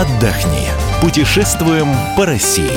отдохни. Путешествуем по России.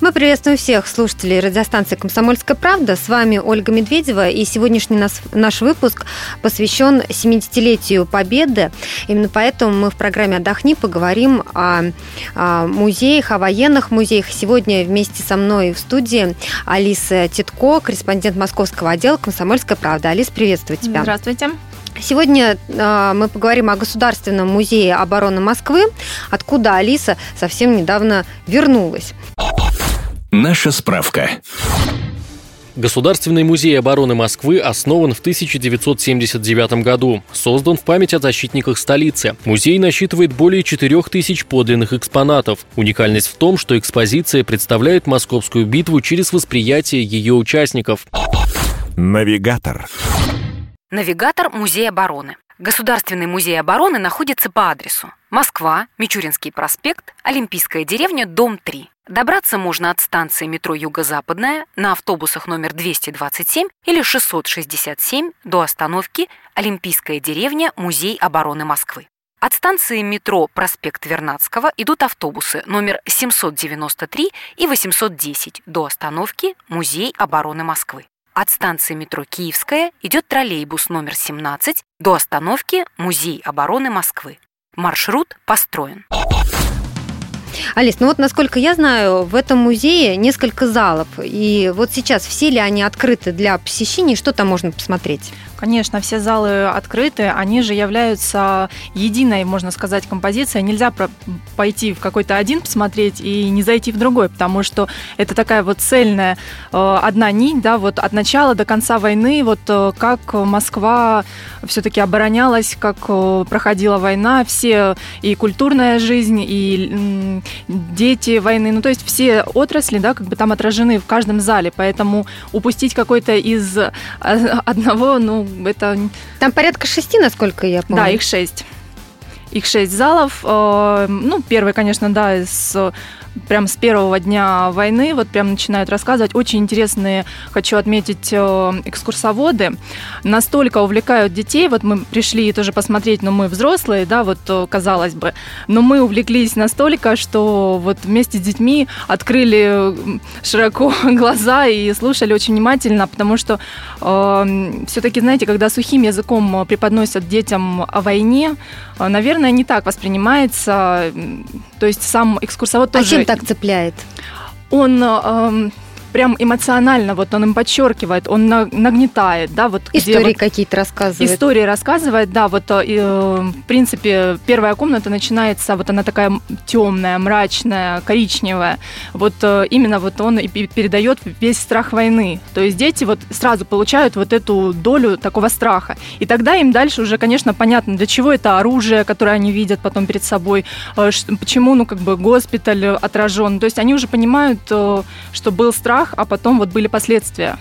Мы приветствуем всех слушателей радиостанции «Комсомольская правда». С вами Ольга Медведева. И сегодняшний нас, наш выпуск посвящен 70-летию Победы. Именно поэтому мы в программе «Отдохни» поговорим о, о музеях, о военных музеях. Сегодня вместе со мной в студии Алиса Титко, корреспондент московского отдела «Комсомольская правда». Алис, приветствую тебя. Здравствуйте. Сегодня э, мы поговорим о Государственном музее обороны Москвы, откуда Алиса совсем недавно вернулась. Наша справка. Государственный музей обороны Москвы основан в 1979 году. Создан в память о защитниках столицы. Музей насчитывает более 4000 подлинных экспонатов. Уникальность в том, что экспозиция представляет московскую битву через восприятие ее участников. Навигатор. Навигатор Музея обороны. Государственный музей обороны находится по адресу Москва, Мичуринский проспект, Олимпийская деревня, дом 3. Добраться можно от станции метро Юго-Западная на автобусах номер 227 или 667 до остановки Олимпийская деревня, Музей обороны Москвы. От станции метро Проспект Вернадского идут автобусы номер 793 и 810 до остановки Музей обороны Москвы. От станции метро Киевская идет троллейбус номер 17 до остановки Музей обороны Москвы. Маршрут построен. Алис, ну вот насколько я знаю, в этом музее несколько залов. И вот сейчас все ли они открыты для посещений? Что там можно посмотреть? Конечно, все залы открыты, они же являются единой, можно сказать, композицией. Нельзя пойти в какой-то один посмотреть и не зайти в другой, потому что это такая вот цельная э, одна нить, да, вот от начала до конца войны, вот э, как Москва все-таки оборонялась, как э, проходила война, все и культурная жизнь, и дети войны, ну то есть все отрасли, да, как бы там отражены в каждом зале, поэтому упустить какой-то из одного, ну, это... Там порядка шести, насколько я помню. Да, их шесть. Их шесть залов. Э, ну, первый, конечно, да, из прям с первого дня войны, вот прям начинают рассказывать. Очень интересные, хочу отметить, э, экскурсоводы. Настолько увлекают детей. Вот мы пришли тоже посмотреть, но мы взрослые, да, вот э, казалось бы. Но мы увлеклись настолько, что вот вместе с детьми открыли широко глаза и слушали очень внимательно, потому что э, все-таки, знаете, когда сухим языком преподносят детям о войне, э, наверное, не так воспринимается. То есть сам экскурсовод а тоже... чем так цепляет? Он э, прям эмоционально, вот он им подчеркивает, он нагнетает, да, вот истории вот, какие-то рассказывает. Истории рассказывает, да, вот э, в принципе первая комната начинается, вот она такая темная, мрачная, коричневая, вот э, именно вот он и передает весь страх войны, то есть дети вот сразу получают вот эту долю такого страха, и тогда им дальше уже, конечно, понятно, для чего это оружие, которое они видят потом перед собой, э, почему, ну как бы госпиталь отражен, то есть они уже понимают, что был страх страх, а потом вот были последствия.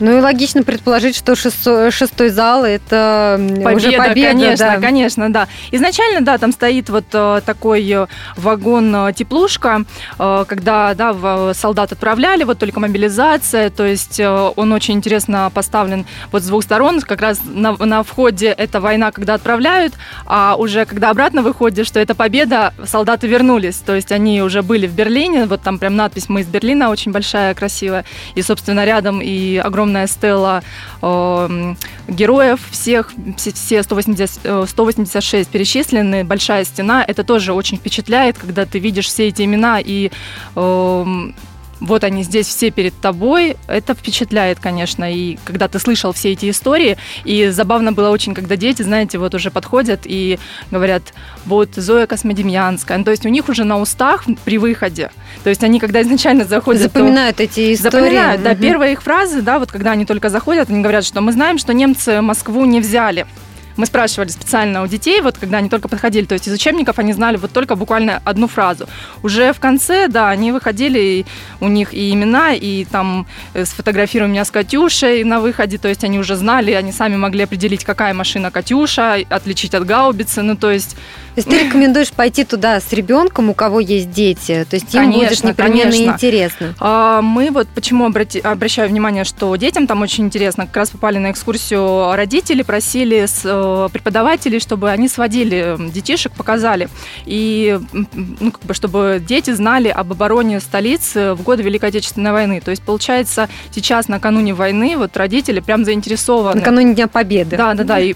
Ну и логично предположить, что шестой, шестой зал это победа, уже победа. Конечно, да. конечно, да. Изначально, да, там стоит вот э, такой э, вагон-теплушка, э, когда, да, солдат отправляли, вот только мобилизация, то есть он очень интересно поставлен вот с двух сторон, как раз на, на входе это война, когда отправляют, а уже когда обратно выходит, что это победа, солдаты вернулись, то есть они уже были в Берлине, вот там прям надпись «Мы из Берлина» очень большая, красивая, и, собственно, рядом и огромный огромная стела э, героев всех, все 180, 186 э, перечислены, большая стена. Это тоже очень впечатляет, когда ты видишь все эти имена и э, вот они здесь все перед тобой, это впечатляет, конечно, и когда ты слышал все эти истории, и забавно было очень, когда дети, знаете, вот уже подходят и говорят, вот Зоя Космодемьянская, то есть у них уже на устах при выходе, то есть они, когда изначально заходят... Запоминают то, эти истории. Запоминают, да, первые их фразы, да, вот когда они только заходят, они говорят, что мы знаем, что немцы Москву не взяли, мы спрашивали специально у детей, вот когда они только подходили, то есть из учебников они знали вот только буквально одну фразу. Уже в конце, да, они выходили, и у них и имена, и там э, сфотографируй меня с Катюшей на выходе, то есть они уже знали, они сами могли определить, какая машина Катюша, отличить от гаубицы, ну то есть есть ты рекомендуешь пойти туда с ребенком, у кого есть дети? То есть им Конечно, будет непременно конечно. интересно. А, Мы вот почему обрати- обращаю внимание, что детям там очень интересно. Как раз попали на экскурсию родители, просили с э, преподавателей, чтобы они сводили детишек, показали. И ну, как бы, чтобы дети знали об обороне столицы в годы Великой Отечественной войны. То есть, получается, сейчас накануне войны вот родители прям заинтересованы. Накануне Дня Победы. Да, да, да, и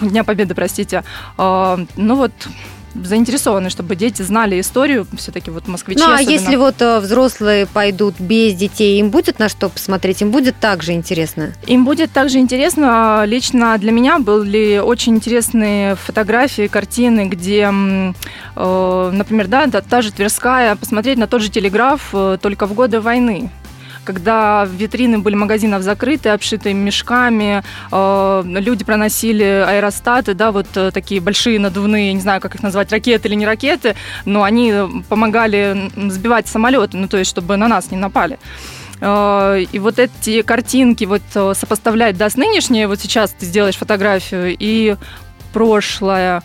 Дня Победы, простите. А, Ну вот заинтересованы, чтобы дети знали историю, все-таки вот москвичи Ну, а особенно. если вот э, взрослые пойдут без детей, им будет на что посмотреть? Им будет также интересно? Им будет также интересно. Лично для меня были очень интересные фотографии, картины, где, э, например, да, та, та же Тверская, посмотреть на тот же телеграф э, только в годы войны когда витрины были магазинов закрыты, обшитые мешками, э, люди проносили аэростаты, да, вот э, такие большие надувные, не знаю, как их назвать, ракеты или не ракеты, но они помогали сбивать самолеты, ну, то есть, чтобы на нас не напали. Э, И вот эти картинки вот сопоставлять, да, с нынешней, вот сейчас ты сделаешь фотографию, и прошлое,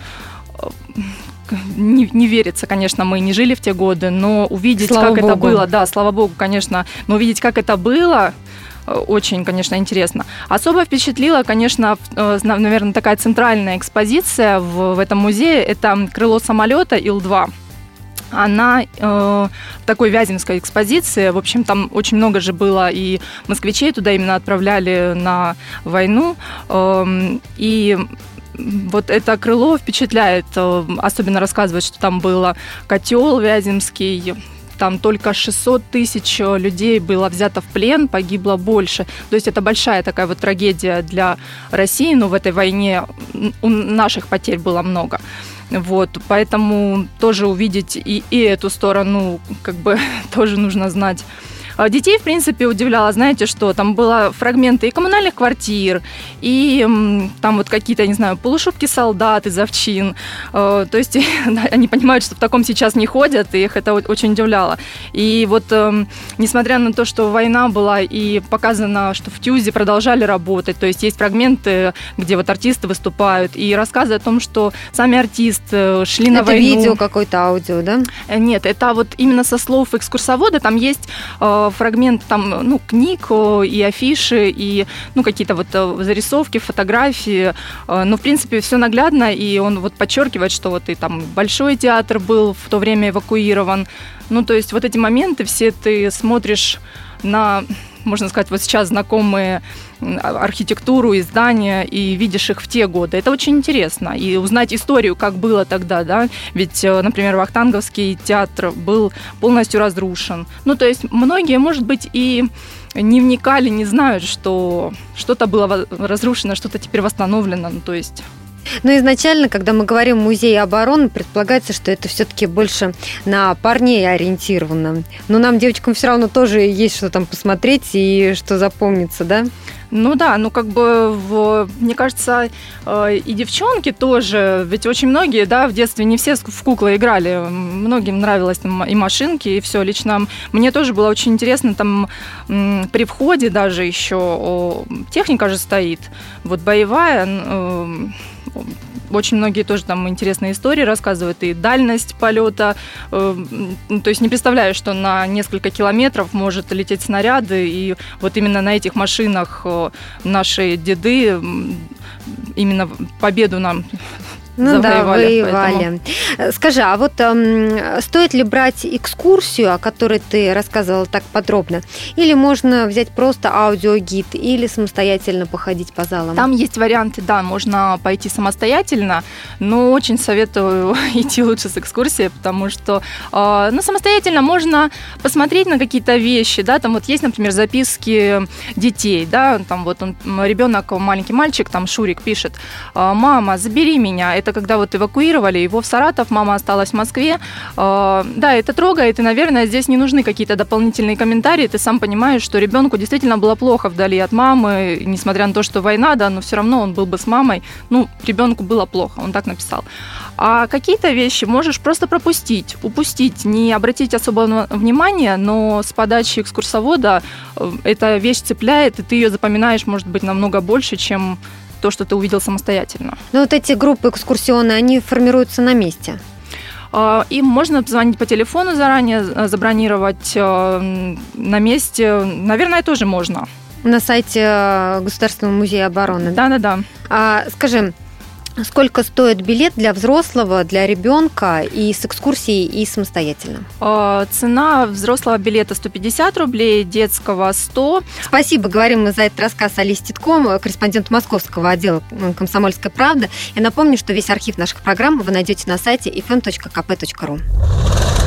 не, не верится, конечно, мы не жили в те годы, но увидеть, Слава как это богу. было, да, слава богу, конечно, но увидеть, как это было, э, очень, конечно, интересно. Особо впечатлила, конечно, наверное, такая центральная экспозиция в, в этом музее. Это крыло самолета Ил-2 она э, в такой вяземской экспозиции. В общем, там очень много же было и москвичей туда именно отправляли на войну. Эм, и вот это крыло впечатляет, э, особенно рассказывать, что там было котел Вяземский, там только 600 тысяч людей было взято в плен, погибло больше. То есть это большая такая вот трагедия для России, но в этой войне у наших потерь было много. Вот, поэтому тоже увидеть и, и эту сторону, как бы тоже нужно знать. А Детей, в принципе, удивляло, знаете, что там было фрагменты и коммунальных квартир, и там вот какие-то, не знаю, полушубки солдат из овчин. Э, То есть они понимают, что в таком сейчас не ходят, и их это очень удивляло. И вот, эм, несмотря на то, что война была и показано, что в Тюзе продолжали работать, то есть есть фрагменты, где вот артисты выступают, и рассказы о том, что сами артисты шли на это войну. видео, какое-то аудио, да? Э, Нет, это вот именно со слов экскурсовода, там есть э, фрагмент там, ну, книг э, и афиши, и, ну, какие-то вот э, зарисовки, фотографии, Э, но, в принципе, все наглядно, и он вот подчеркивает, что вот и там Большой театр был в то время эвакуирован, ну, то есть вот эти моменты все ты смотришь на можно сказать, вот сейчас знакомые а- архитектуру и здания, и видишь их в те годы. Это очень интересно. И узнать историю, как было тогда, да. Ведь, э, например, Вахтанговский театр был полностью разрушен. Ну, то есть многие, может быть, и не вникали, не знают, что что-то было разрушено, что-то теперь восстановлено. Ну, то есть Но изначально, когда мы говорим музей обороны, предполагается, что это все-таки больше на парней ориентировано. Но нам, девочкам, все равно тоже есть что там посмотреть и что запомнится, да? Ну да, ну как бы, в, мне кажется, э, и девчонки тоже, ведь очень многие, да, в детстве не все в куклы играли, многим нравилось там, и машинки, и все. Лично мне тоже было очень интересно, там при входе даже еще техника же стоит, вот боевая, э, очень многие тоже там интересные истории рассказывают, и дальность полета, э, то есть не представляю, что на несколько километров может лететь снаряды, и вот именно на этих машинах э, наши деды именно победу нам Ну да, воевали. Э, Скажи, а вот эм, стоит ли брать экскурсию, о которой ты рассказывала так подробно, или можно взять просто аудиогид, или самостоятельно походить по залам? Там есть варианты, да, можно пойти самостоятельно, но очень советую идти лучше с экскурсией, потому что, э, ну, самостоятельно можно посмотреть на какие-то вещи, да, там вот есть, например, записки детей, да, там вот он, ребенок, маленький мальчик, там Шурик пишет, «А, мама, забери меня, это когда вот эвакуировали его в Саратов, мама осталась в Москве, Э, да, это трогает, и, наверное, здесь не нужны какие-то дополнительные комментарии, ты сам понимаешь, что ребенку действительно было плохо вдали от мамы, несмотря на то, что война, да, но все равно он был бы с мамой, ну, ребенку было плохо, он так написал. А какие-то вещи можешь просто пропустить, упустить, не обратить особого внимания, но с подачи экскурсовода э, эта вещь цепляет, и ты ее запоминаешь, может быть, намного больше, чем то, что ты увидел самостоятельно. Ну вот эти группы экскурсионные, они формируются на месте? А, им можно позвонить по телефону заранее, э, забронировать э, на месте. Наверное, тоже можно. На сайте э, Государственного музея обороны? Да-да-да. А, скажи, Сколько стоит билет для взрослого, для ребенка и с экскурсией, и самостоятельно? А, цена взрослого билета 150 рублей, детского 100. Спасибо, говорим мы за этот рассказ Алисе Титком, корреспондент московского отдела «Комсомольская правда». Я напомню, что весь архив наших программ вы найдете на сайте fm.kp.ru.